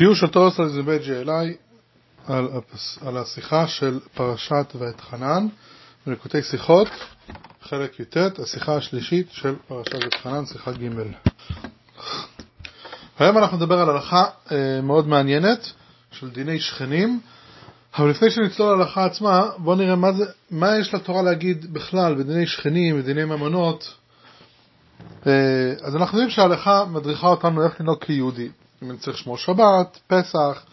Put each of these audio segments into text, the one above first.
שיעור של תורס על זיבג'י אליי על, על השיחה של פרשת ואת חנן, בנקודי שיחות, חלק י"ט, השיחה השלישית של פרשת ואת חנן, שיחה ג'. היום אנחנו נדבר על הלכה אה, מאוד מעניינת של דיני שכנים, אבל לפני שנצלול להלכה עצמה, בואו נראה מה, זה, מה יש לתורה להגיד בכלל בדיני שכנים, בדיני ממונות. אה, אז אנחנו יודעים שההלכה מדריכה אותנו איך לנהוג כיהודי. אם אני צריך לשמור שבת, פסח,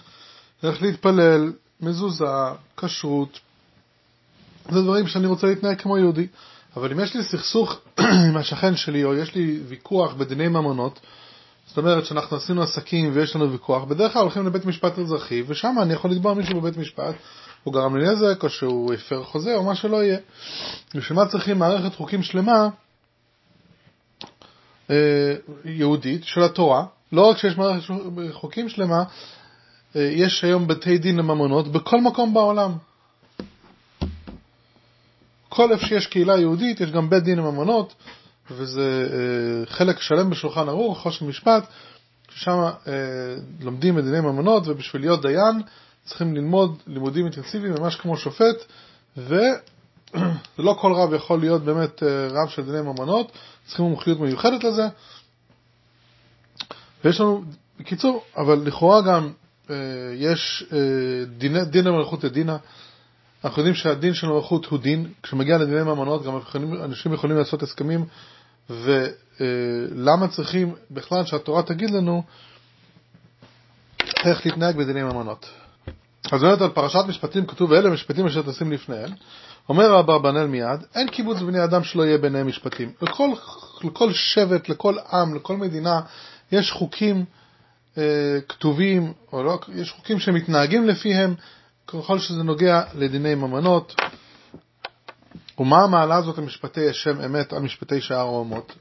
איך להתפלל, מזוזה, כשרות. זה דברים שאני רוצה להתנהג כמו יהודי. אבל אם יש לי סכסוך עם השכן שלי, או יש לי ויכוח בדיני ממונות, זאת אומרת שאנחנו עשינו עסקים ויש לנו ויכוח, בדרך כלל הולכים לבית משפט אזרחי, ושם אני יכול לתבוע מישהו בבית משפט, הוא גרם לי נזק, או שהוא הפר חוזה, או מה שלא יהיה. בשביל מה צריכים מערכת חוקים שלמה אה, יהודית של התורה, לא רק שיש מערכת חוקים שלמה, אה, יש היום בתי דין לממונות בכל מקום בעולם. כל איפה שיש קהילה יהודית יש גם בית דין לממונות, וזה אה, חלק שלם בשולחן ערוך, חושן משפט, ששם אה, לומדים מדיני ממונות, ובשביל להיות דיין צריכים ללמוד לימודים אינטנסיביים, ממש כמו שופט, ולא כל רב יכול להיות באמת רב של דיני ממונות, צריכים מומחיות מיוחדת לזה. ויש לנו, בקיצור, אבל לכאורה גם אה, יש אה, דין, דין המלכות לדינה. אנחנו יודעים שהדין של המלכות הוא דין, כשמגיע לדיני ממונות גם אנשים יכולים לעשות הסכמים, ולמה אה, צריכים בכלל שהתורה תגיד לנו איך להתנהג בדיני ממונות. אז באמת על פרשת משפטים כתוב ואלה משפטים אשר תשים לפניהם. אומר אברבנאל מיד, אין קיבוץ בני אדם שלא יהיה ביניהם משפטים. לכל, לכל שבט, לכל עם, לכל מדינה, יש חוקים אה, כתובים, או לא, יש חוקים שמתנהגים לפיהם, ככל שזה נוגע לדיני ממונות. ומה המעלה הזאת למשפטי השם אמת על משפטי שאר האומות?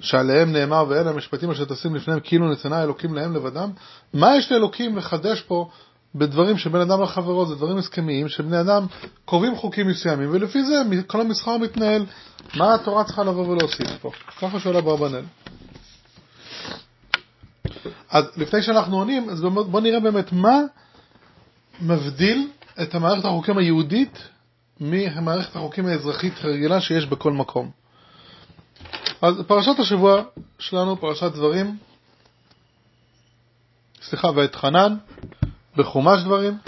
שעליהם נאמר ואלה המשפטים אשר תשים לפניהם כאילו נתנה אלוקים להם לבדם? מה יש לאלוקים לחדש פה בדברים שבין אדם לחברו, זה דברים הסכמיים, שבני אדם קובעים חוקים מסוימים, ולפי זה כל המסחר מתנהל. מה התורה צריכה לבוא ולהוסיף פה? ככה שואל אברבנאל. אז לפני שאנחנו עונים, אז בואו נראה באמת מה מבדיל את המערכת החוקים היהודית ממערכת החוקים האזרחית הרגילה שיש בכל מקום. אז פרשת השבוע שלנו, פרשת דברים, סליחה, ואת חנן, בחומש דברים,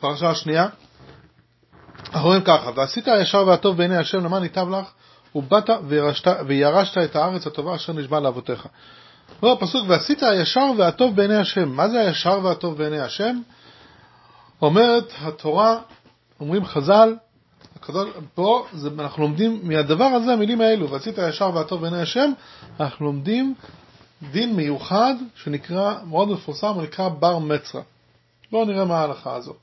פרשה השנייה, אנחנו רואים ככה, ועשית הישר והטוב בעיני השם למען ייטב לך, ובאת וירשת את הארץ הטובה אשר נשבע לאבותיך. אומר הפסוק, ועשית הישר והטוב בעיני השם. מה זה הישר והטוב בעיני השם? אומרת התורה, אומרים חז"ל, פה זה, אנחנו לומדים מהדבר הזה, המילים האלו, ועשית הישר והטוב בעיני השם, אנחנו לומדים דין מיוחד שנקרא, מאוד מפורסם, הוא נקרא בר מצרה. בואו נראה מה ההלכה הזו.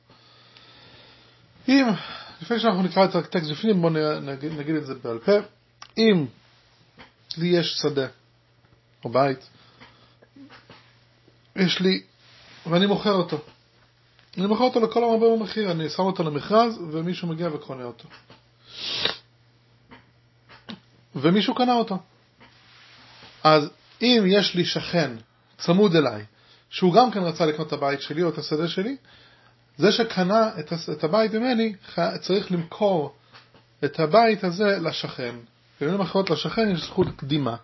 אם, לפני שאנחנו נקרא את הטקסט בפנים, בואו נגיד, נגיד את זה בעל פה. אם לי יש שדה או בית, יש לי, ואני מוכר אותו. אני מוכר אותו לכל המרבה במחיר, אני שם אותו למכרז, ומישהו מגיע וקונה אותו. ומישהו קנה אותו. אז אם יש לי שכן צמוד אליי, שהוא גם כן רצה לקנות את הבית שלי או את השדה שלי, זה שקנה את הבית ממני צריך למכור את הבית הזה לשכן. במילים אחרות לשכן יש זכות קדימה.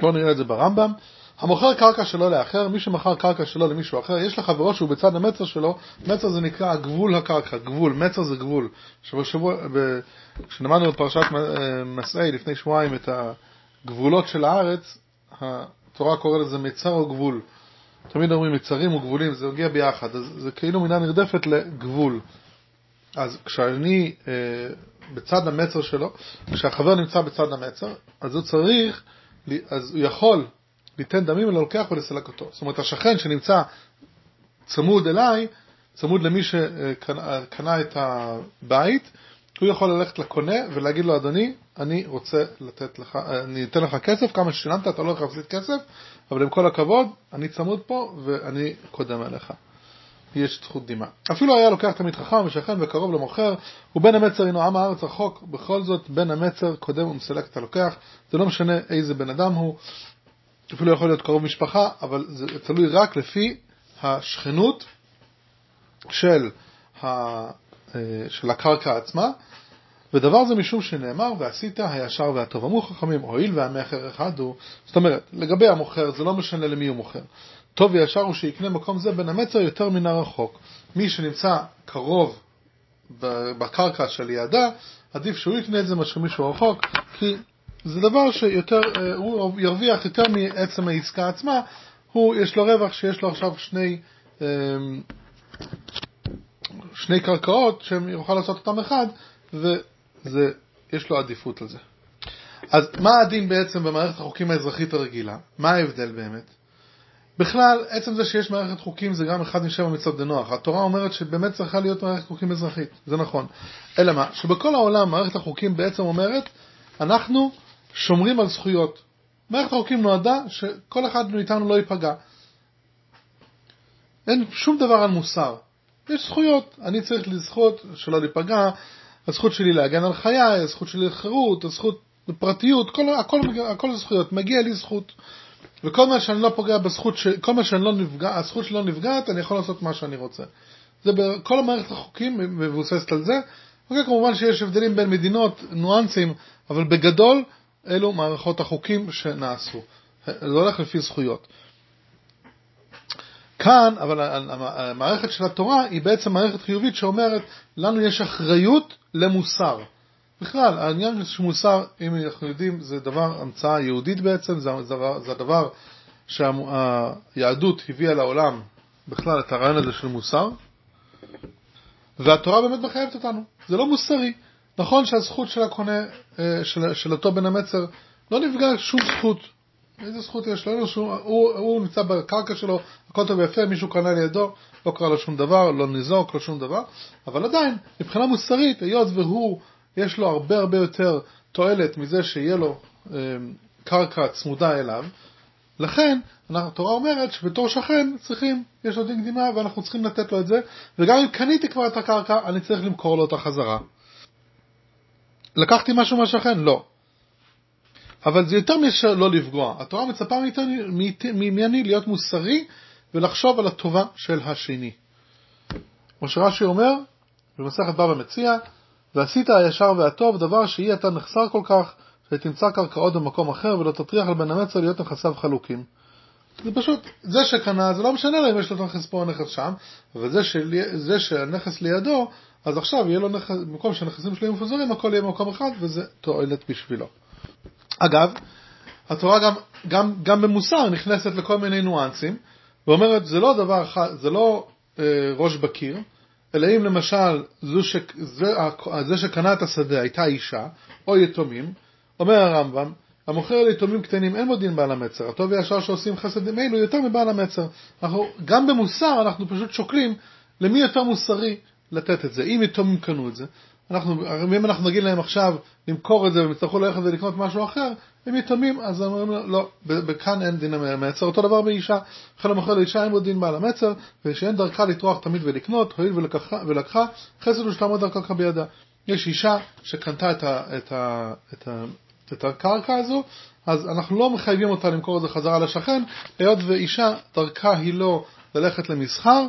בואו נראה את זה ברמב"ם. המוכר קרקע שלו לאחר, מי שמכר קרקע שלו למישהו אחר, יש לחברו שהוא בצד המצר שלו, מצר זה נקרא גבול הקרקע, גבול, מצר זה גבול. שבשבוע, כשלמדנו בפרשת מסעי לפני שבועיים את הגבולות של הארץ, התורה קוראת לזה מצר או גבול. תמיד אומרים מצרים וגבולים, זה מגיע ביחד, אז זה כאילו מילה נרדפת לגבול. אז כשאני אה, בצד המצר שלו, כשהחבר נמצא בצד המצר, אז הוא צריך, אז הוא יכול ליתן דמים ללוקח ולסלק אותו. זאת אומרת, השכן שנמצא צמוד אליי, צמוד למי שקנה את הבית, הוא יכול ללכת לקונה ולהגיד לו, אדוני, אני רוצה לתת לך, אני אתן לך כסף, כמה ששילמת, אתה לא הולך להפסיד כסף, אבל עם כל הכבוד, אני צמוד פה ואני קודם אליך. יש זכות דמעה. אפילו היה לוקח תמיד חכם ושכן וקרוב למוכר, ובן המצר הינו עם הארץ רחוק, בכל זאת בן המצר קודם ומסלק את הלוקח, זה לא משנה איזה בן אדם הוא, אפילו יכול להיות קרוב משפחה, אבל זה תלוי רק לפי השכנות של, ה, אה, של הקרקע עצמה, ודבר זה משום שנאמר, ועשית הישר והטוב. אמרו חכמים, הואיל והמכר אחד הוא, זאת אומרת, לגבי המוכר, זה לא משנה למי הוא מוכר. טוב וישר הוא שיקנה מקום זה בין המצר יותר מן הרחוק. מי שנמצא קרוב בקרקע שלידה, עדיף שהוא יקנה את זה מאשר מישהו רחוק, כי זה דבר שיותר, אה, הוא ירוויח יותר מעצם העסקה עצמה, הוא, יש לו רווח שיש לו עכשיו שני, אה, שני קרקעות שהם יוכל לעשות אותם אחד, ויש לו עדיפות על זה. אז מה הדין בעצם במערכת החוקים האזרחית הרגילה? מה ההבדל באמת? בכלל, עצם זה שיש מערכת חוקים זה גם אחד משבע מצוות דנוח. התורה אומרת שבאמת צריכה להיות מערכת חוקים אזרחית, זה נכון. אלא מה? שבכל העולם מערכת החוקים בעצם אומרת, אנחנו שומרים על זכויות. מערכת החוקים נועדה שכל אחד מאיתנו לא ייפגע. אין שום דבר על מוסר. יש זכויות, אני צריך לזכות שלא להיפגע, הזכות שלי להגן על חיי, הזכות שלי לחירות, הזכות לפרטיות, כל, הכל, הכל זכויות, מגיע לי זכות. וכל מה שאני לא פוגע בזכות, ש... כל מה שאני לא נפגע, הזכות שלי לא נפגעת, אני יכול לעשות מה שאני רוצה. זה בכל המערכת החוקים מבוססת על זה. אוקיי, כמובן שיש הבדלים בין מדינות, ניואנסים, אבל בגדול אלו מערכות החוקים שנעשו. זה הולך לפי זכויות. כאן, אבל המערכת של התורה היא בעצם מערכת חיובית שאומרת, לנו יש אחריות למוסר. בכלל, העניין של מוסר, אם אנחנו יודעים, זה דבר, המצאה יהודית בעצם, זה, זה, זה הדבר שהיהדות הביאה לעולם, בכלל, את הרעיון הזה של מוסר, והתורה באמת מחייבת אותנו. זה לא מוסרי. נכון שהזכות של הקונה, אה, של, של אותו בן המצר, לא נפגע שום זכות. איזה זכות יש לו? שום, הוא, הוא נמצא בקרקע שלו, הכל טוב ויפה, מישהו קנה לידו, לא קרה לו שום דבר, לא ניזוק, לא שום דבר, אבל עדיין, מבחינה מוסרית, היות והוא יש לו הרבה הרבה יותר תועלת מזה שיהיה לו אה, קרקע צמודה אליו, לכן התורה אומרת שבתור שכן צריכים, יש לו דין קדימה ואנחנו צריכים לתת לו את זה, וגם אם קניתי כבר את הקרקע, אני צריך למכור לו אותה חזרה. לקחתי משהו מהשכן? לא. אבל זה יותר מאשר לא לפגוע. התורה מצפה ממני להיות מוסרי ולחשוב על הטובה של השני. כמו שרש"י אומר, במסכת בבא מציע, ועשית הישר והטוב, דבר שיהיה אתה נחסר כל כך, שתמצא קרקעות במקום אחר, ולא תטריח על בן המצר להיות נכסיו חלוקים. זה פשוט, זה שקנה, זה לא משנה לו אם יש לו נכס פה או נכס שם, אבל זה, שלי, זה שהנכס לידו, אז עכשיו יהיה לו נכס, במקום שהנכסים שלו יהיו מפוזרים, הכל יהיה במקום אחד, וזה תועלת בשבילו. אגב, התורה גם, גם, גם במוסר נכנסת לכל מיני ניואנסים, ואומרת, זה לא דבר זה לא אה, ראש בקיר, אלא אם למשל ש... זה, זה שקנה את השדה הייתה אישה, או יתומים, אומר הרמב"ם, המוכר ליתומים קטנים אין מודין בעל המצר, הטוב וישר שעושים חסד עם אלו יותר מבעל המצר. אנחנו, גם במוסר אנחנו פשוט שוקלים למי יותר מוסרי לתת את זה. אם יתומים קנו את זה, אנחנו, אם אנחנו נגיד להם עכשיו למכור את זה והם יצטרכו ללכת ולקנות משהו אחר, הם יתומים, אז אומרים לו, לא, בכאן אין דין המצר. אותו דבר באישה, לכן המוכר לאישה אין בו דין בעל המצר, ושאין דרכה לטרוח תמיד ולקנות, הואיל ולקחה, ולקחה חסד ושלמות דרכה בידה. יש אישה שקנתה את, ה, את, ה, את, ה, את הקרקע הזו, אז אנחנו לא מחייבים אותה למכור את זה חזרה לשכן, היות ואישה דרכה היא לא ללכת למסחר,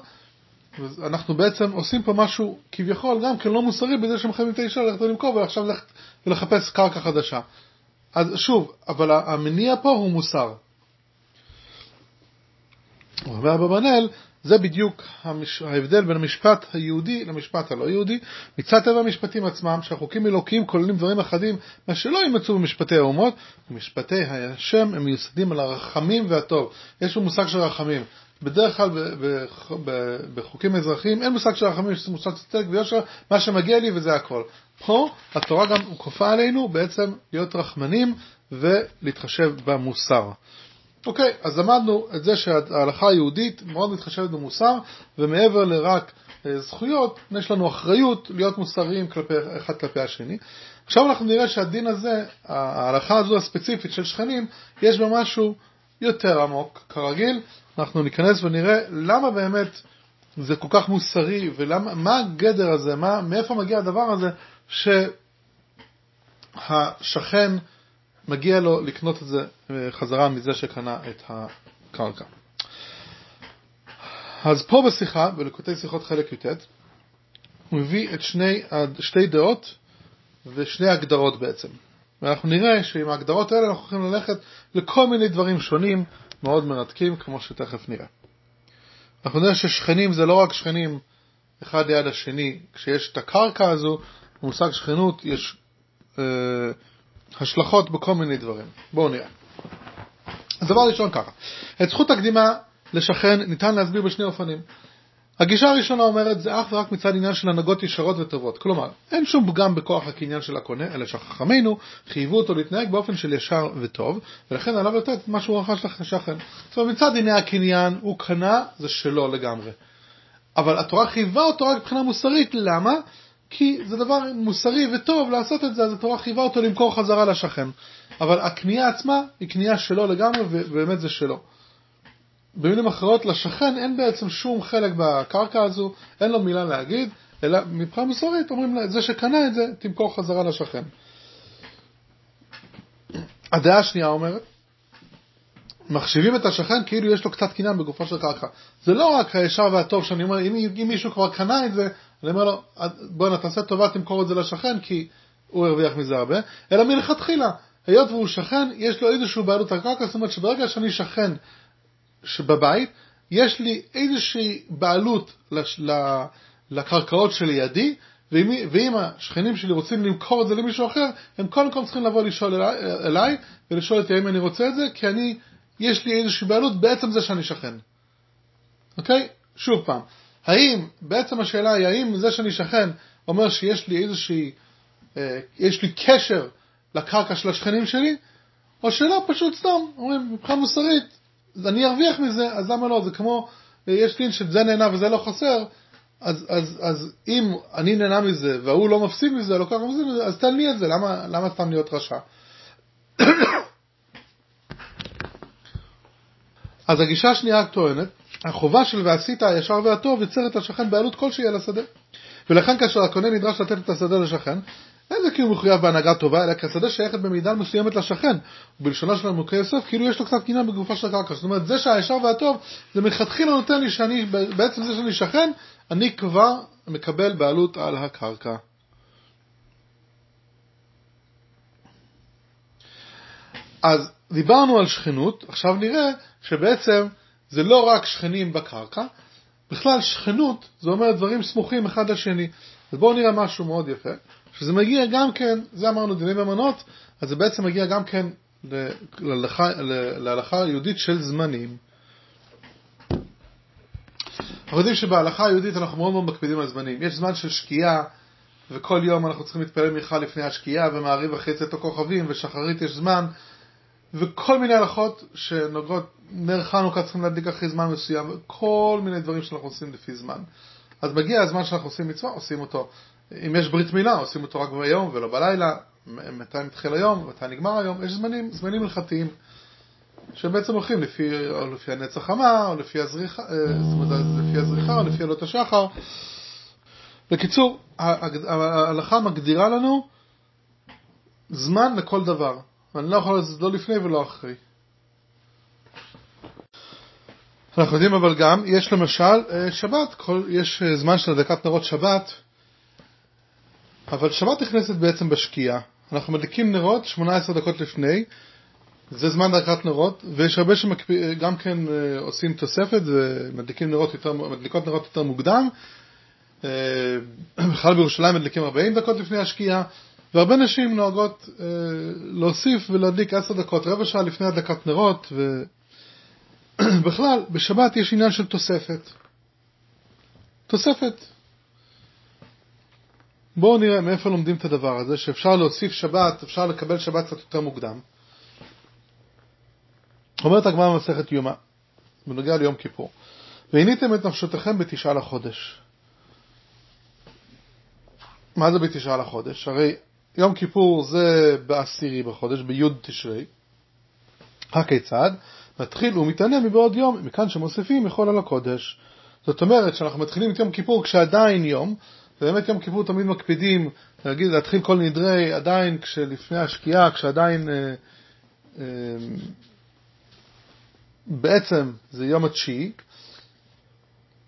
אנחנו בעצם עושים פה משהו כביכול גם כן לא מוסרי בזה שמחייבים את האישה ללכת למכור ועכשיו ללכת ולחפש קרקע חדשה. אז שוב, אבל המניע פה הוא מוסר. אומר אברבנאל, זה בדיוק המש... ההבדל בין המשפט היהודי למשפט הלא יהודי. מצד טבע המשפטים עצמם, שהחוקים אלוקיים כוללים דברים אחדים, מה שלא יימצאו במשפטי האומות, ומשפטי השם הם מיוסדים על הרחמים והטוב. יש פה מושג של רחמים. בדרך כלל בחוקים אזרחיים אין מושג של רחמים, יש מושג של צדק ויושר, מה שמגיע לי וזה הכל. פה התורה גם כופה עלינו בעצם להיות רחמנים ולהתחשב במוסר. אוקיי, אז למדנו את זה שההלכה היהודית מאוד מתחשבת במוסר, ומעבר לרק אה, זכויות, יש לנו אחריות להיות מוסריים כלפי, אחד כלפי השני. עכשיו אנחנו נראה שהדין הזה, ההלכה הזו הספציפית של שכנים, יש בה משהו יותר עמוק, כרגיל, אנחנו ניכנס ונראה למה באמת זה כל כך מוסרי, ומה הגדר הזה, מה, מאיפה מגיע הדבר הזה שהשכן מגיע לו לקנות את זה אה, חזרה מזה שקנה את הקרקע. אז פה בשיחה, בלקוטי שיחות חלק י"ט, הוא מביא את שני, שתי דעות ושני הגדרות בעצם. ואנחנו נראה שעם ההגדרות האלה אנחנו יכולים ללכת לכל מיני דברים שונים, מאוד מרתקים, כמו שתכף נראה. אנחנו נראה ששכנים זה לא רק שכנים אחד ליד השני, כשיש את הקרקע הזו, במושג שכנות יש אה, השלכות בכל מיני דברים. בואו נראה. אז דבר ראשון ככה, את זכות הקדימה לשכן ניתן להסביר בשני אופנים. הגישה הראשונה אומרת זה אך ורק מצד עניין של הנהגות ישרות וטובות. כלומר, אין שום פגם בכוח הקניין של הקונה, אלא שחכמינו חייבו אותו להתנהג באופן של ישר וטוב, ולכן עליו לתת מה שהוא רכש לשכן. זאת אומרת, מצד דיני הקניין הוא קנה, זה שלו לגמרי. אבל התורה חייבה אותו רק מבחינה מוסרית, למה? כי זה דבר מוסרי וטוב לעשות את זה, אז התורה חייבה אותו למכור חזרה לשכן. אבל הקנייה עצמה היא קנייה שלו לגמרי, ובאמת זה שלו. במילים אחרות, לשכן אין בעצם שום חלק בקרקע הזו, אין לו מילה להגיד, אלא מבחינה מוסרית אומרים לה, זה שקנה את זה, תמכור חזרה לשכן. הדעה השנייה אומרת, מחשיבים את השכן כאילו יש לו קצת קניין בגופה של קרקע. זה לא רק הישר והטוב שאני אומר, אם, אם מישהו כבר קנה את זה, אני אומר לו, בוא תעשה טובה, תמכור את זה לשכן, כי הוא הרוויח מזה הרבה, אלא מלכתחילה, היות והוא שכן, יש לו איזשהו בעלות על קרקע, זאת אומרת שברגע שאני שכן שבבית, יש לי איזושהי בעלות לקרקעות שלידי, ואם השכנים שלי רוצים למכור את זה למישהו אחר, הם קודם כל צריכים לבוא לשאול אליי, אליי ולשאול אותי האם אני רוצה את זה, כי אני, יש לי איזושהי בעלות בעצם זה שאני שכן. אוקיי? שוב פעם, האם, בעצם השאלה היא, האם זה שאני שכן אומר שיש לי איזושהי, אה, יש לי קשר לקרקע של השכנים שלי, או שלא, פשוט סתם, אומרים, מבחינה מוסרית, אני ארוויח מזה, אז למה לא? זה כמו, יש דין שזה נהנה וזה לא חסר, אז, אז, אז אם אני נהנה מזה והוא לא מפסיד מזה, לוקח מזה, אז תן לי את זה, למה, למה סתם להיות רשע? אז הגישה השנייה טוענת, החובה של ועשית הישר והטוב יוצרת השכן בעלות כלשהי על השדה. ולכן כאשר הקונה נדרש לתת את השדה לשכן, אין זה הוא מחויב בהנהגה טובה, אלא כי השדה שייכת במידה מסוימת לשכן. ובלשונו של עמוקי יוסף, כאילו יש לו קצת קניין בגופה של הקרקע. זאת אומרת, זה שהישר והטוב, זה מלכתחילה נותן לי שאני, בעצם זה שאני שכן, אני כבר מקבל בעלות על הקרקע. אז דיברנו על שכנות, עכשיו נראה שבעצם זה לא רק שכנים בקרקע, בכלל שכנות זה אומר דברים סמוכים אחד לשני. אז בואו נראה משהו מאוד יפה, שזה מגיע גם כן, זה אמרנו דיני ממונות, אז זה בעצם מגיע גם כן להלכה, היהודית של זמנים. אנחנו יודעים שבהלכה היהודית אנחנו מאוד מאוד מקפידים על זמנים. יש זמן של שקיעה, וכל יום אנחנו צריכים להתפלל מנחה לפני השקיעה, ומעריב אחרי צאת הכוכבים, ושחרית יש זמן, וכל מיני הלכות שנוגעות, נר חנוכה צריכים להדליק אחרי זמן מסוים, כל מיני דברים שאנחנו עושים לפי זמן. אז מגיע הזמן שאנחנו עושים מצווה, עושים אותו. אם יש ברית מילה, עושים אותו רק ביום ולא בלילה. מתי מתחיל היום, מתי נגמר היום, יש זמנים, זמנים הלכתיים. שהם בעצם הולכים לפי, או לפי הנץ החמה, או לפי הזריחה, אה, זאת אומרת, לפי הזריחה, או לפי עלות השחר. בקיצור, ההלכה מגדירה לנו זמן לכל דבר. ואני לא יכול לעשות לא לפני ולא אחרי. אנחנו יודעים אבל גם, יש למשל אה, שבת, כל, יש אה, זמן של הדלקת נרות שבת, אבל שבת נכנסת בעצם בשקיעה. אנחנו מדליקים נרות 18 דקות לפני, זה זמן דלקת נרות, ויש הרבה שגם אה, כן עושים תוספת ומדליקים נרות יותר, מדליקות נרות יותר מוקדם. בכלל בירושלים מדליקים 40 דקות לפני השקיעה, והרבה נשים נוהגות להוסיף ולהדליק 10 דקות, רבע שעה לפני הדלקת נרות, ו... בכלל, בשבת יש עניין של תוספת. תוספת. בואו נראה מאיפה לומדים את הדבר הזה, שאפשר להוסיף שבת, אפשר לקבל שבת קצת יותר מוקדם. אומרת הגמרא במסכת יומא, בנוגע ליום כיפור, והניתם את נפשותיכם בתשעה לחודש. מה זה בתשעה לחודש? הרי יום כיפור זה בעשירי בחודש, בי' תשרי. הכיצד? מתחיל ומתענה מבעוד יום, מכאן שמוסיפים יכול על הקודש. זאת אומרת שאנחנו מתחילים את יום כיפור כשעדיין יום, ובאמת יום כיפור תמיד מקפידים להגיד, להתחיל כל נדרי עדיין כשלפני השקיעה, כשעדיין אה, בעצם זה יום התשיעי,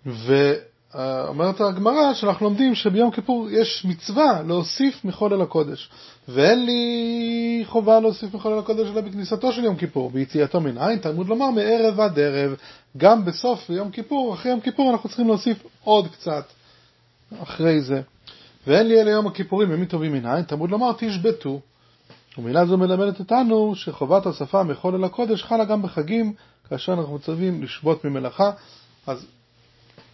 ואומרת הגמרא שאנחנו לומדים שביום כיפור יש מצווה להוסיף מחולל הקודש, ואין לי חובה להוסיף מחולל הקודש אלא בכניסתו של יום כיפור, ביציאתו מן עין, תלמוד לומר מערב עד ערב, גם בסוף יום כיפור, אחרי יום כיפור אנחנו צריכים להוסיף עוד קצת אחרי זה. ואין לי אלה יום הכיפורים ימים טובים מן עין, תלמוד לומר תשבתו. ומילה זו מלמדת אותנו שחובת השפה מחולל הקודש חלה גם בחגים, כאשר אנחנו מצווים לשבות ממלאכה, אז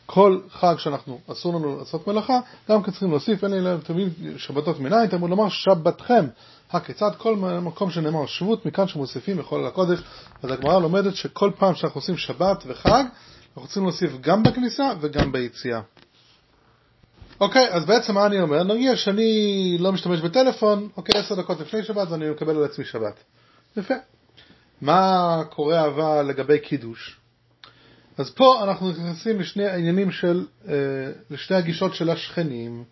כל חג שאנחנו, אסור לנו לעשות מלאכה, גם כן צריכים להוסיף, אין לי להם תמיד שבתות מנין, תלמוד לומר שבתכם. הכיצד כל מקום שנאמר שבות, מכאן שמוסיפים מחולל הקודש. אז הגמרא לומדת שכל פעם שאנחנו עושים שבת וחג, אנחנו צריכים להוסיף גם בכניסה וגם ביציאה. אוקיי, אז בעצם מה אני אומר? נגיד שאני לא משתמש בטלפון, אוקיי, עשר דקות לפני שבת ואני מקבל על עצמי שבת. יפה. מה קורה אבל לגבי קידוש? אז פה אנחנו נכנסים לשני העניינים של, אה, לשני הגישות של השכנים,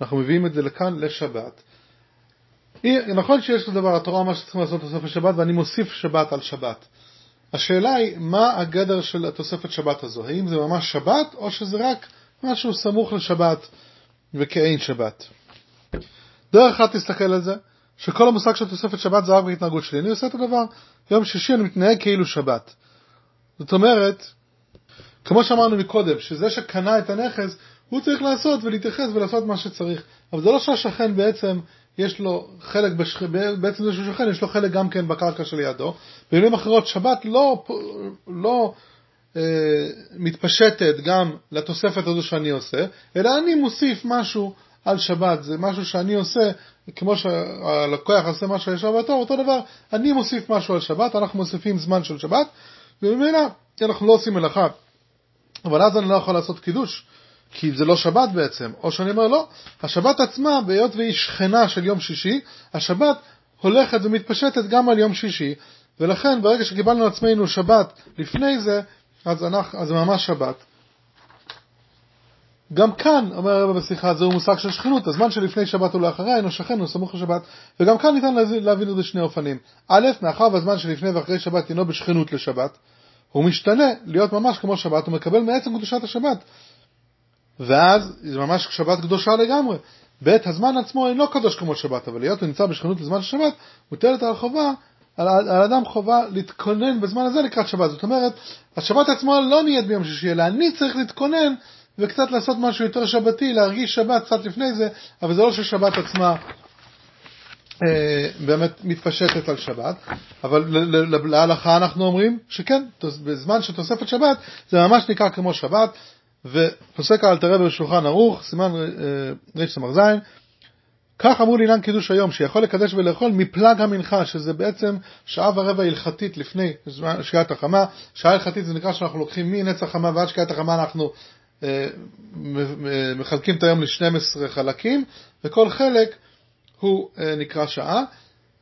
אנחנו מביאים את זה לכאן לשבת. נכון שיש לדבר, התורה מה שצריכים לעשות תוספת שבת ואני מוסיף שבת על שבת. השאלה היא, מה הגדר של התוספת שבת הזו? האם זה ממש שבת או שזה רק משהו סמוך לשבת וכעין שבת? דרך אחת תסתכל על זה, שכל המושג של תוספת שבת זה רק בהתנהגות שלי. אני עושה את הדבר, יום שישי אני מתנהג כאילו שבת. זאת אומרת, כמו שאמרנו מקודם, שזה שקנה את הנכס, הוא צריך לעשות ולהתייחס ולעשות מה שצריך. אבל זה לא שהשכן בעצם יש לו חלק, בשכ... בעצם זה שהוא שכן, יש לו חלק גם כן בקרקע שלידו. במילים אחרות, שבת לא, לא מתפשטת גם לתוספת הזו שאני עושה, אלא אני מוסיף משהו על שבת, זה משהו שאני עושה, כמו שהלקוח עושה משהו ישר בתור, אותו דבר, אני מוסיף משהו על שבת, אנחנו מוסיפים זמן של שבת, וממילא אנחנו לא עושים מלאכה. אבל אז אני לא יכול לעשות קידוש, כי זה לא שבת בעצם. או שאני אומר, לא, השבת עצמה, בהיות והיא שכנה של יום שישי, השבת הולכת ומתפשטת גם על יום שישי, ולכן ברגע שקיבלנו עצמנו שבת לפני זה, אז, אנחנו, אז ממש שבת. גם כאן, אומר הרב בשיחה, זהו מושג של שכנות, הזמן שלפני שבת הוא לאחריה, אינו שכן, הוא סמוך לשבת, וגם כאן ניתן להבין את זה שני אופנים. א', מאחר והזמן שלפני ואחרי שבת אינו בשכנות לשבת, הוא משתנה להיות ממש כמו שבת, הוא מקבל מעצם קדושת השבת. ואז זה ממש שבת קדושה לגמרי. ב' הזמן עצמו אינו קדוש כמו שבת, אבל להיות הוא נמצא בשכנות לזמן של שבת, מוטלת על חובה, על, אדם חובה להתכונן בזמן הזה לקראת שבת. זאת אומרת, השבת עצמו לא נהיית ביום שישי, אלא אני צריך להתכונן וקצת לעשות משהו יותר שבתי, להרגיש שבת קצת לפני זה, אבל זה לא ששבת עצמה אה, באמת מתפשטת על שבת, אבל להלכה אנחנו אומרים שכן, בזמן של תוספת שבת זה ממש נקרא כמו שבת, ופוסק האלתר רבי בשולחן ערוך, סימן אה, רס"ז, כך אמרו לעניין קידוש היום, שיכול לקדש ולאכול מפלג המנחה, שזה בעצם שעה ורבע הלכתית לפני שקיעת החמה. שעה הלכתית זה נקרא שאנחנו לוקחים מנץ החמה ועד שקיעת החמה אנחנו אה, מחלקים את היום ל-12 חלקים, וכל חלק הוא אה, נקרא שעה,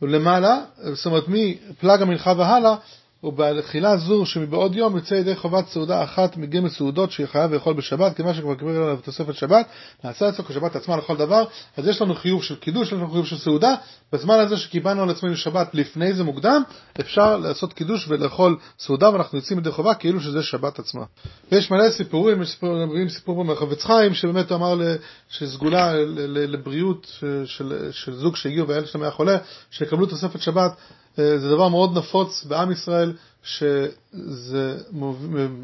ולמעלה, זאת אומרת מפלג המנחה והלאה, ובתחילה זו שמבעוד יום יוצא ידי חובת סעודה אחת מג' סעודות שהיא חייב לאכול בשבת, כיוון שכבר קיבל עליו תוספת שבת, נעשה אצלו כשבת עצמה לכל דבר, אז יש לנו חיוב של קידוש, יש לנו חיוב של סעודה, בזמן הזה שקיבלנו על עצמנו שבת לפני זה מוקדם, אפשר לעשות קידוש ולאכול סעודה ואנחנו יוצאים ידי חובה כאילו שזה שבת עצמה. ויש מלא סיפורים, יש סיפור, סיפור פה מהחפץ חיים, שבאמת הוא אמר שסגולה לבריאות של, של זוג שהגיעו והילד שלהם היה חולה, שיקבלו תוספת שבת זה דבר מאוד נפוץ בעם ישראל, שזה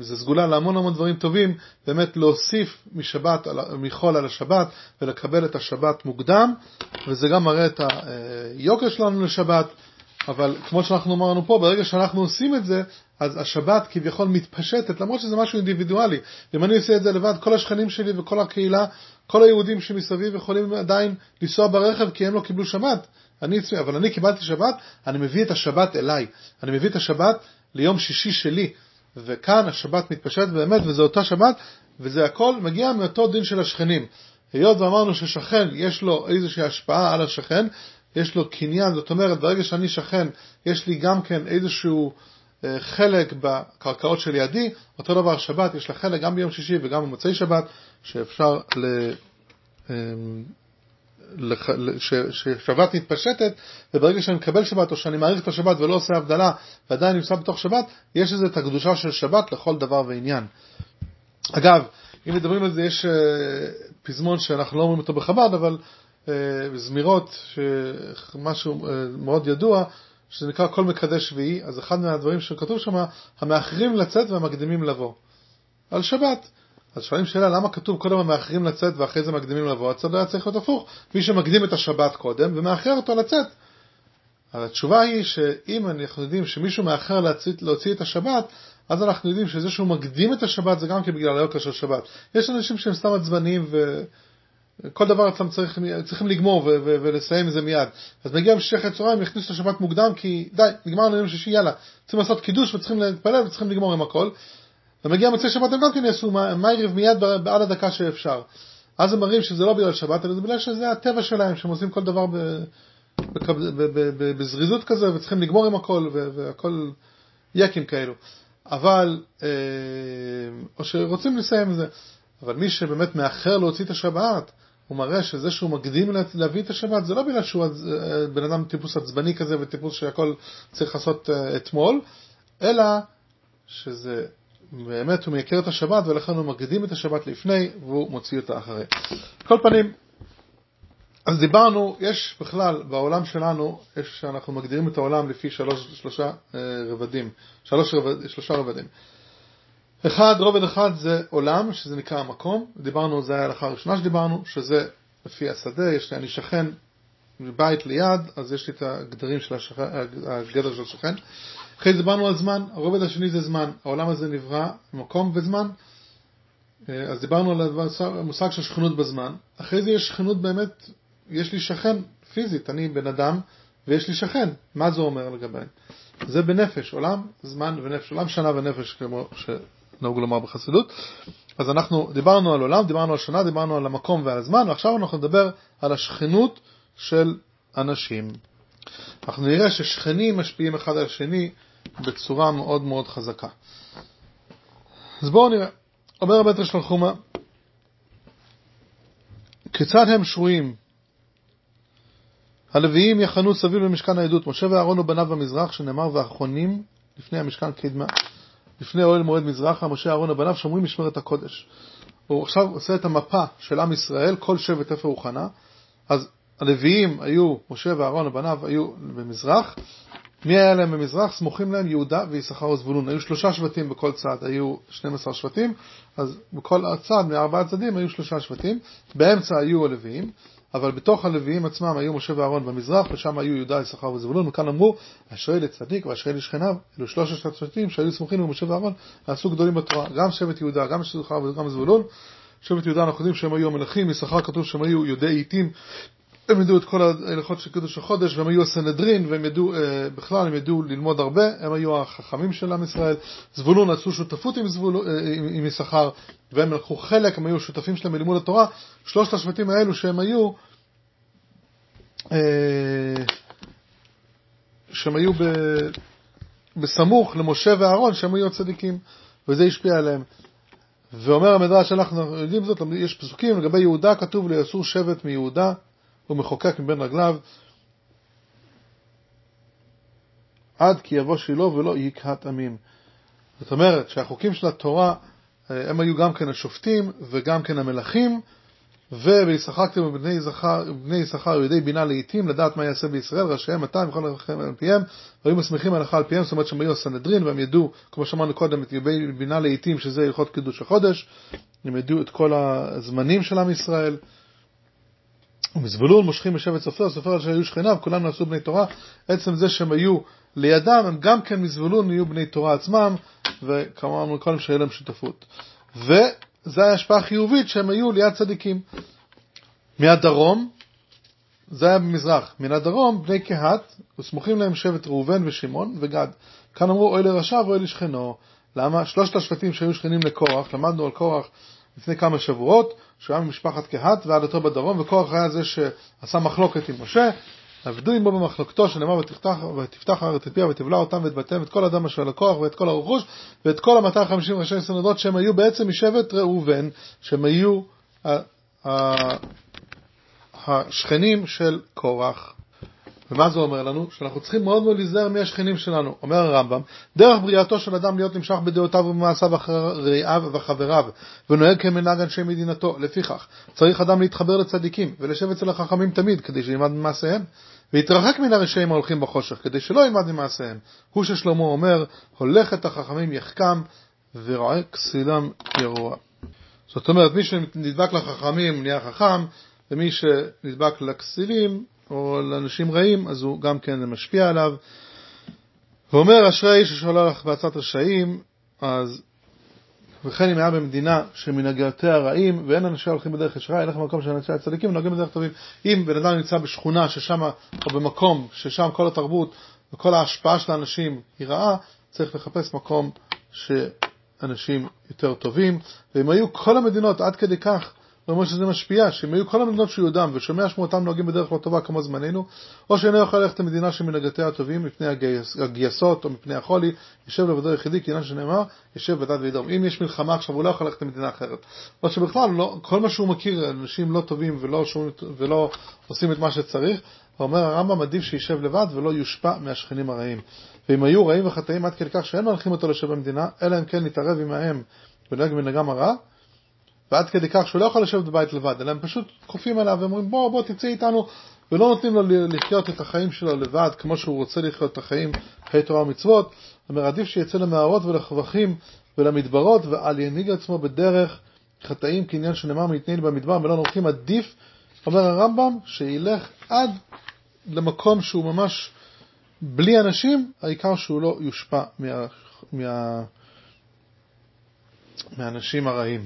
סגולה להמון המון דברים טובים, באמת להוסיף משבת, מחול על השבת ולקבל את השבת מוקדם, וזה גם מראה את היוקר שלנו לשבת, אבל כמו שאנחנו אמרנו פה, ברגע שאנחנו עושים את זה, אז השבת כביכול מתפשטת, למרות שזה משהו אינדיבידואלי. אם אני עושה את זה לבד, כל השכנים שלי וכל הקהילה, כל היהודים שמסביב יכולים עדיין לנסוע ברכב כי הם לא קיבלו שבת. אני, אבל אני קיבלתי שבת, אני מביא את השבת אליי. אני מביא את השבת ליום שישי שלי. וכאן השבת מתפשטת באמת, וזו אותה שבת, וזה הכל מגיע מאותו דין של השכנים. היות ואמרנו ששכן יש לו איזושהי השפעה על השכן, יש לו קניין, זאת אומרת ברגע שאני שכן, יש לי גם כן איזשהו אה, חלק בקרקעות שלידי, אותו דבר שבת, יש לה חלק גם ביום שישי וגם במוצאי שבת, שאפשר ל... אה, ששבת מתפשטת, וברגע שאני מקבל שבת או שאני מעריך את השבת ולא עושה הבדלה ועדיין נמצא בתוך שבת, יש לזה את הקדושה של שבת לכל דבר ועניין. אגב, אם מדברים על זה, יש פזמון שאנחנו לא אומרים אותו בחב"ד, אבל זמירות, משהו מאוד ידוע, שזה נקרא כל מקדש שביעי, אז אחד מהדברים שכתוב שם, המאחרים לצאת והמקדימים לבוא. על שבת. אז שואלים שאלה, למה כתוב קודם המאחרים לצאת ואחרי זה מקדימים לבוא? הצד היה צריך להיות הפוך, מי שמקדים את השבת קודם ומאחר אותו לצאת. אבל התשובה היא שאם אנחנו יודעים שמישהו מאחר להוציא, להוציא את השבת, אז אנחנו יודעים שזה שהוא מקדים את השבת זה גם כן בגלל היוקר של שבת. יש אנשים שהם סתם עצבניים וכל דבר אצלם צריך, צריכים לגמור ו- ו- ולסיים את זה מיד. אז מגיע בשישי אחרי צהריים, יכניסו את השבת מוקדם כי די, נגמרנו יום שישי, יאללה. צריכים לעשות קידוש וצריכים להתפלל וצריכים לגמור עם הכל. ומגיע מוצאי שבת הם גם כן יעשו מייריב מיד בעד הדקה שאפשר. אז הם מראים שזה לא בגלל שבת, אלא זה בגלל שזה הטבע שלהם, שהם עושים כל דבר בזריזות כזה, וצריכים לגמור עם הכל, והכל יקים כאלו. אבל, אה, או שרוצים לסיים את זה. אבל מי שבאמת מאחר להוציא את השבת, הוא מראה שזה שהוא מקדים להביא את השבת, זה לא בגלל שהוא אה, בן אדם טיפוס עצבני כזה וטיפוס שהכל צריך לעשות אה, אתמול, אלא שזה באמת הוא מייקר את השבת ולכן הוא מקדים את השבת לפני והוא מוציא אותה אחרי. כל פנים, אז דיברנו, יש בכלל בעולם שלנו, יש שאנחנו מגדירים את העולם לפי שלוש, שלושה אה, רבדים, שלוש רבד, שלושה רבדים. אחד, רובד אחד זה עולם, שזה נקרא המקום, דיברנו, זה היה ההלכה הראשונה שדיברנו, שזה לפי השדה, יש לי, אני שכן בית ליד, אז יש לי את הגדרים של השכן, הגדר של השכן. אחרי זה דיברנו על זמן, הרובד השני זה זמן, העולם הזה נברא מקום וזמן, אה, אז דיברנו על המושג של שכנות בזמן, אחרי זה יש שכנות באמת, יש לי שכן פיזית, אני בן אדם ויש לי שכן, מה זה אומר לגביי? זה בנפש, עולם, זמן ונפש, עולם שנה ונפש כמו שנהוג לומר בחסידות. אז אנחנו דיברנו על עולם, דיברנו על שנה, דיברנו על המקום ועל הזמן, ועכשיו אנחנו נדבר על השכנות של אנשים. אנחנו נראה ששכנים משפיעים אחד על השני בצורה מאוד מאוד חזקה. אז בואו נראה. אומר הבית ראשון חומה, כיצד הם שרויים? הלוויים יחנו סביב למשכן העדות, משה ואהרון ובניו במזרח, שנאמר ואחרונים לפני המשכן קדמה, לפני אוהל מועד מזרחה, משה אהרון ובניו שומרים משמרת הקודש. הוא עכשיו עושה את המפה של עם ישראל, כל שבט איפה הוא חנה, אז הלוויים היו, משה ואהרון ובניו היו במזרח, מי היה להם במזרח? סמוכים להם יהודה ויששכר וזבולון. היו שלושה שבטים בכל צד, היו 12 שבטים, אז בכל הצד, מארבעה צדים, היו שלושה שבטים. באמצע היו הלוויים, אבל בתוך הלוויים עצמם היו משה ואהרון במזרח, ושם היו יהודה, יששכר וזבולון, וכאן אמרו, אשרי לצדיק ואשרי לשכניו, אלו שלושת השבטים שהיו סמוכים למשה ואהרון, נעשו גדולים בתורה, גם שבט יהודה, גם יששכר וגם זבולון. שבט יהודה אנחנו יודעים שהם היו המלכים, יששכר כתוב שהם היו יודעי עיתים, הם ידעו את כל ההלכות של קידוש החודש, והם היו הסנהדרין, והם ידעו, אה, בכלל הם ידעו ללמוד הרבה, הם היו החכמים של עם ישראל. זבולון עשו שותפות עם, זבול, אה, עם יששכר, והם לקחו חלק, הם היו שותפים שלהם בלימוד התורה. שלושת השבטים האלו שהם היו, אה, שהם היו ב, בסמוך למשה ואהרון, שהם היו הצדיקים, וזה השפיע עליהם. ואומר המדרש, אנחנו יודעים זאת, יש פסוקים לגבי יהודה, כתוב ליסור שבט מיהודה, הוא מחוקק מבין רגליו עד כי יבוא שילה ולא יקהת עמים. זאת אומרת שהחוקים של התורה אה, הם היו גם כן השופטים וגם כן המלכים וישחקתם בבני יששכר ידי בינה לעיתים לדעת מה יעשה בישראל ראשיהם מתי וכל הלכם על פיהם והיו מסמיכים הלכה על פיהם זאת אומרת שהם היו הסנהדרין והם ידעו כמו שאמרנו קודם את ידי בינה לעיתים שזה הלכות קידוש החודש הם ידעו את כל הזמנים של עם ישראל ומזבולון מושכים משבט סופר, סופר שהיו שכניו, כולם נעשו בני תורה. עצם זה שהם היו לידם, הם גם כן מזבולון יהיו בני תורה עצמם, וכמו אמרנו קודם שהיה להם שותפות. וזו היה השפעה חיובית שהם היו ליד צדיקים. מהדרום, זה היה במזרח. מן הדרום, בני קהת, וסמוכים להם שבט ראובן ושמעון וגד. כאן אמרו אוי לרשע ואוי לשכנו. למה? שלושת השבטים שהיו שכנים לקורח, למדנו על קורח לפני כמה שבועות, שהוא היה ממשפחת קהת ועד אותו בדרום, וקורח היה זה שעשה מחלוקת עם משה, עבדו עמו במחלוקתו, שנאמר ותפתח הארץ את פיה ותבלע אותם ואת בתיהם ואת כל אדם אשר לקורח ואת כל הרכוש ואת כל ה-250 ראשי סנדות שהם היו בעצם משבט ראובן, שהם היו השכנים של קורח. ומה זה אומר לנו? שאנחנו צריכים מאוד מאוד להיזהר מי השכנים שלנו. אומר הרמב"ם, דרך בריאתו של אדם להיות נמשך בדעותיו ובמעשיו אחרי רעיו וחבריו, ונוהג כמנהג אנשי מדינתו. לפיכך, צריך אדם להתחבר לצדיקים, ולשב אצל החכמים תמיד, כדי שילמד ממעשיהם, ויתרחק מן הרשעים ההולכים בחושך, כדי שלא ילמד ממעשיהם. הוא ששלמה אומר, הולך את החכמים יחכם, ורואה כסילם ירוע. זאת אומרת, מי שנדבק לחכמים נהיה חכם, ומי שנדבק לכסילים או לאנשים רעים, אז הוא גם כן משפיע עליו. ואומר אשרי איש ששולח בעצת רשעים, אז וכן אם היה במדינה שמנהגותיה רעים ואין אנשי הולכים בדרך ישרה, ילך במקום של אנשי הצדיקים ונוהגים בדרך טובים. אם בן אדם נמצא בשכונה ששם, או במקום ששם כל התרבות וכל ההשפעה של האנשים היא רעה, צריך לחפש מקום שאנשים יותר טובים. ואם היו כל המדינות עד כדי כך זה אומר שזה משפיע, שאם היו כל המדינות של יהודם ושומע שמותם נוהגים בדרך לא טובה כמו זמננו, או שאינו יכול ללכת למדינה שמנהגתיה הטובים מפני הגייסות או מפני החולי, יושב לבדו יחידי, כי עניין שנאמר, יושב בדד וידום. אם יש מלחמה עכשיו, הוא לא יכול ללכת למדינה אחרת. או שבכלל, לא, כל מה שהוא מכיר, אנשים לא טובים ולא, שום, ולא עושים את מה שצריך, אומר הרמב"ם, עדיף שישב לבד ולא יושפע מהשכנים הרעים. ואם היו רעים וחטאים עד כדי כך שאין מלכים אותו לשב במדינה, אלא אם כן להתערב עמהם ונהג מנהגם הרע, ועד כדי כך שהוא לא יכול לשבת בבית לבד, אלא הם פשוט כופים עליו ואומרים בוא בוא תצא איתנו. ולא נותנים לו לחיות את החיים שלו לבד כמו שהוא רוצה לחיות את החיים, חיי תורה ומצוות, אומר עדיף שיצא למערות ולחבכים ולמדברות ואל ינהיג עצמו בדרך חטאים כעניין שנאמר מתנהל במדבר ולא נורחים, עדיף, אומר הרמב"ם, שילך עד למקום שהוא ממש בלי אנשים, העיקר שהוא לא יושפע מה, מה, מהאנשים הרעים.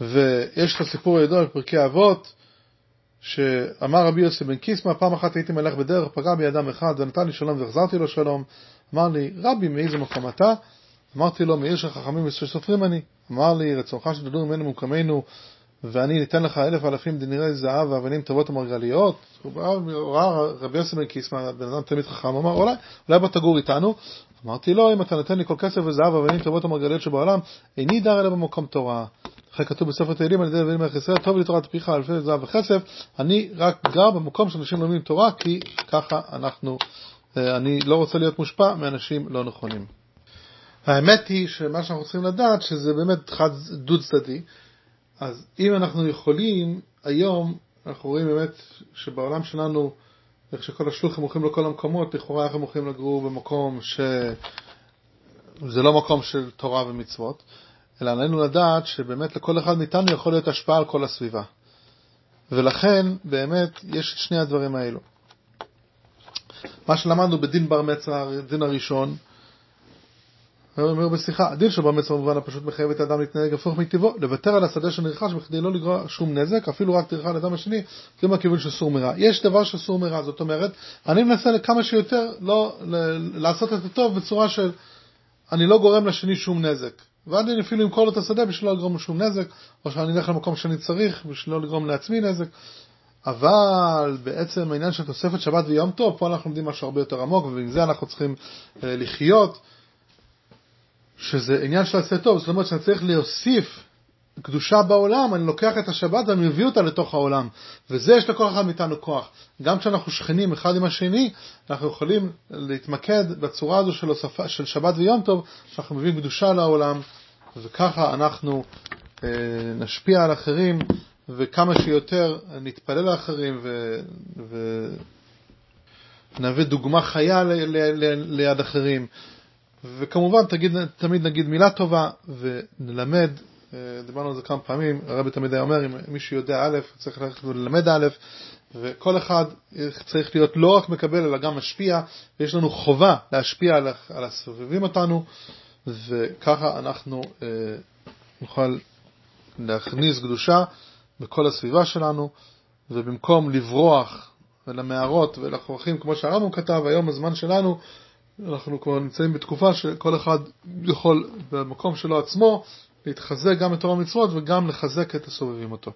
ויש את הסיפור הידוע בפרקי אבות, שאמר רבי יוסי בן קיסמא, פעם אחת הייתי מלך בדרך, פגע בי אדם אחד ונתן לי שלום והחזרתי לו שלום. אמר לי, רבי, מאיזה מקום אתה? אמרתי לו, מעיר של חכמים שסופרים אני. אמר לי, רצונך שתדעו ממנו ממקומנו, ואני ניתן לך אלף אלפים דנירי זהב ואבנים טובות המרגליות. הוא ראה רבי יוסי בן קיסמא, בן אדם תלמיד חכם, אמר, אולי, אולי בוא תגור איתנו. אמרתי לו, אם אתה נותן לי כל כסף וזהב ואבנים טובות המרגליות שבעולם, איני דר אלא במקום תורה. אחרי כתוב בספר תהילים על ידי אבינו מלך ישראל, טוב לי תורת פיך אלפי זהב וכסף, אני רק גר במקום שאנשים לומדים תורה, כי ככה אנחנו, אה, אני לא רוצה להיות מושפע מאנשים לא נכונים. האמת היא שמה שאנחנו צריכים לדעת, שזה באמת חד דו צדדי, אז אם אנחנו יכולים, היום אנחנו רואים באמת שבעולם שלנו, איך שכל השלוחים הולכים לכל המקומות, לכאורה איך הם הולכים לגור במקום שזה לא מקום של תורה ומצוות. אלא עלינו לדעת שבאמת לכל אחד מאיתנו יכול להיות השפעה על כל הסביבה. ולכן באמת יש את שני הדברים האלו. מה שלמדנו בדין בר מצווה, הדין הראשון, הוא אומר בשיחה, הדין של בר מצווה במובן הפשוט מחייב את האדם להתנהג הפוך מטבעו, לוותר על השדה שנרכש בכדי לא לגרוע שום נזק, אפילו רק טרחה לאדם השני, זה מהכיוון של סור מרע. יש דבר של סור מרע, זאת אומרת, אני מנסה כמה שיותר לא, לעשות את הטוב בצורה של אני לא גורם לשני שום נזק. ואני אפילו אמכור לו את השדה בשביל לא לגרום לו שום נזק, או שאני אלך למקום שאני צריך בשביל לא לגרום לעצמי נזק. אבל בעצם העניין של תוספת שבת ויום טוב, פה אנחנו לומדים משהו הרבה יותר עמוק, ועם זה אנחנו צריכים אה, לחיות, שזה עניין של עשה טוב, זאת אומרת שאני צריך להוסיף קדושה בעולם, אני לוקח את השבת ואני מביא אותה לתוך העולם. וזה יש לכל אחד מאיתנו כוח. גם כשאנחנו שכנים אחד עם השני, אנחנו יכולים להתמקד בצורה הזו של, הוספה, של שבת ויום טוב, שאנחנו מביאים קדושה לעולם, וככה אנחנו אה, נשפיע על אחרים, וכמה שיותר נתפלל לאחרים ונהווה דוגמה חיה ל, ל, ל, ליד אחרים. וכמובן תגיד, תמיד נגיד מילה טובה ונלמד אה, דיברנו על זה כמה פעמים, הרבי תמיד היה אומר, אם מישהו יודע א', צריך ללכת וללמד א', וכל אחד צריך להיות לא רק מקבל, אלא גם משפיע, ויש לנו חובה להשפיע על, על הסובבים אותנו, וככה אנחנו אה, נוכל להכניס קדושה בכל הסביבה שלנו, ובמקום לברוח למערות ולחורכים, כמו שהרמב"ם כתב, היום הזמן שלנו, אנחנו כבר נמצאים בתקופה שכל אחד יכול במקום שלו עצמו להתחזק גם בתור המצוות וגם לחזק את הסובבים אותו.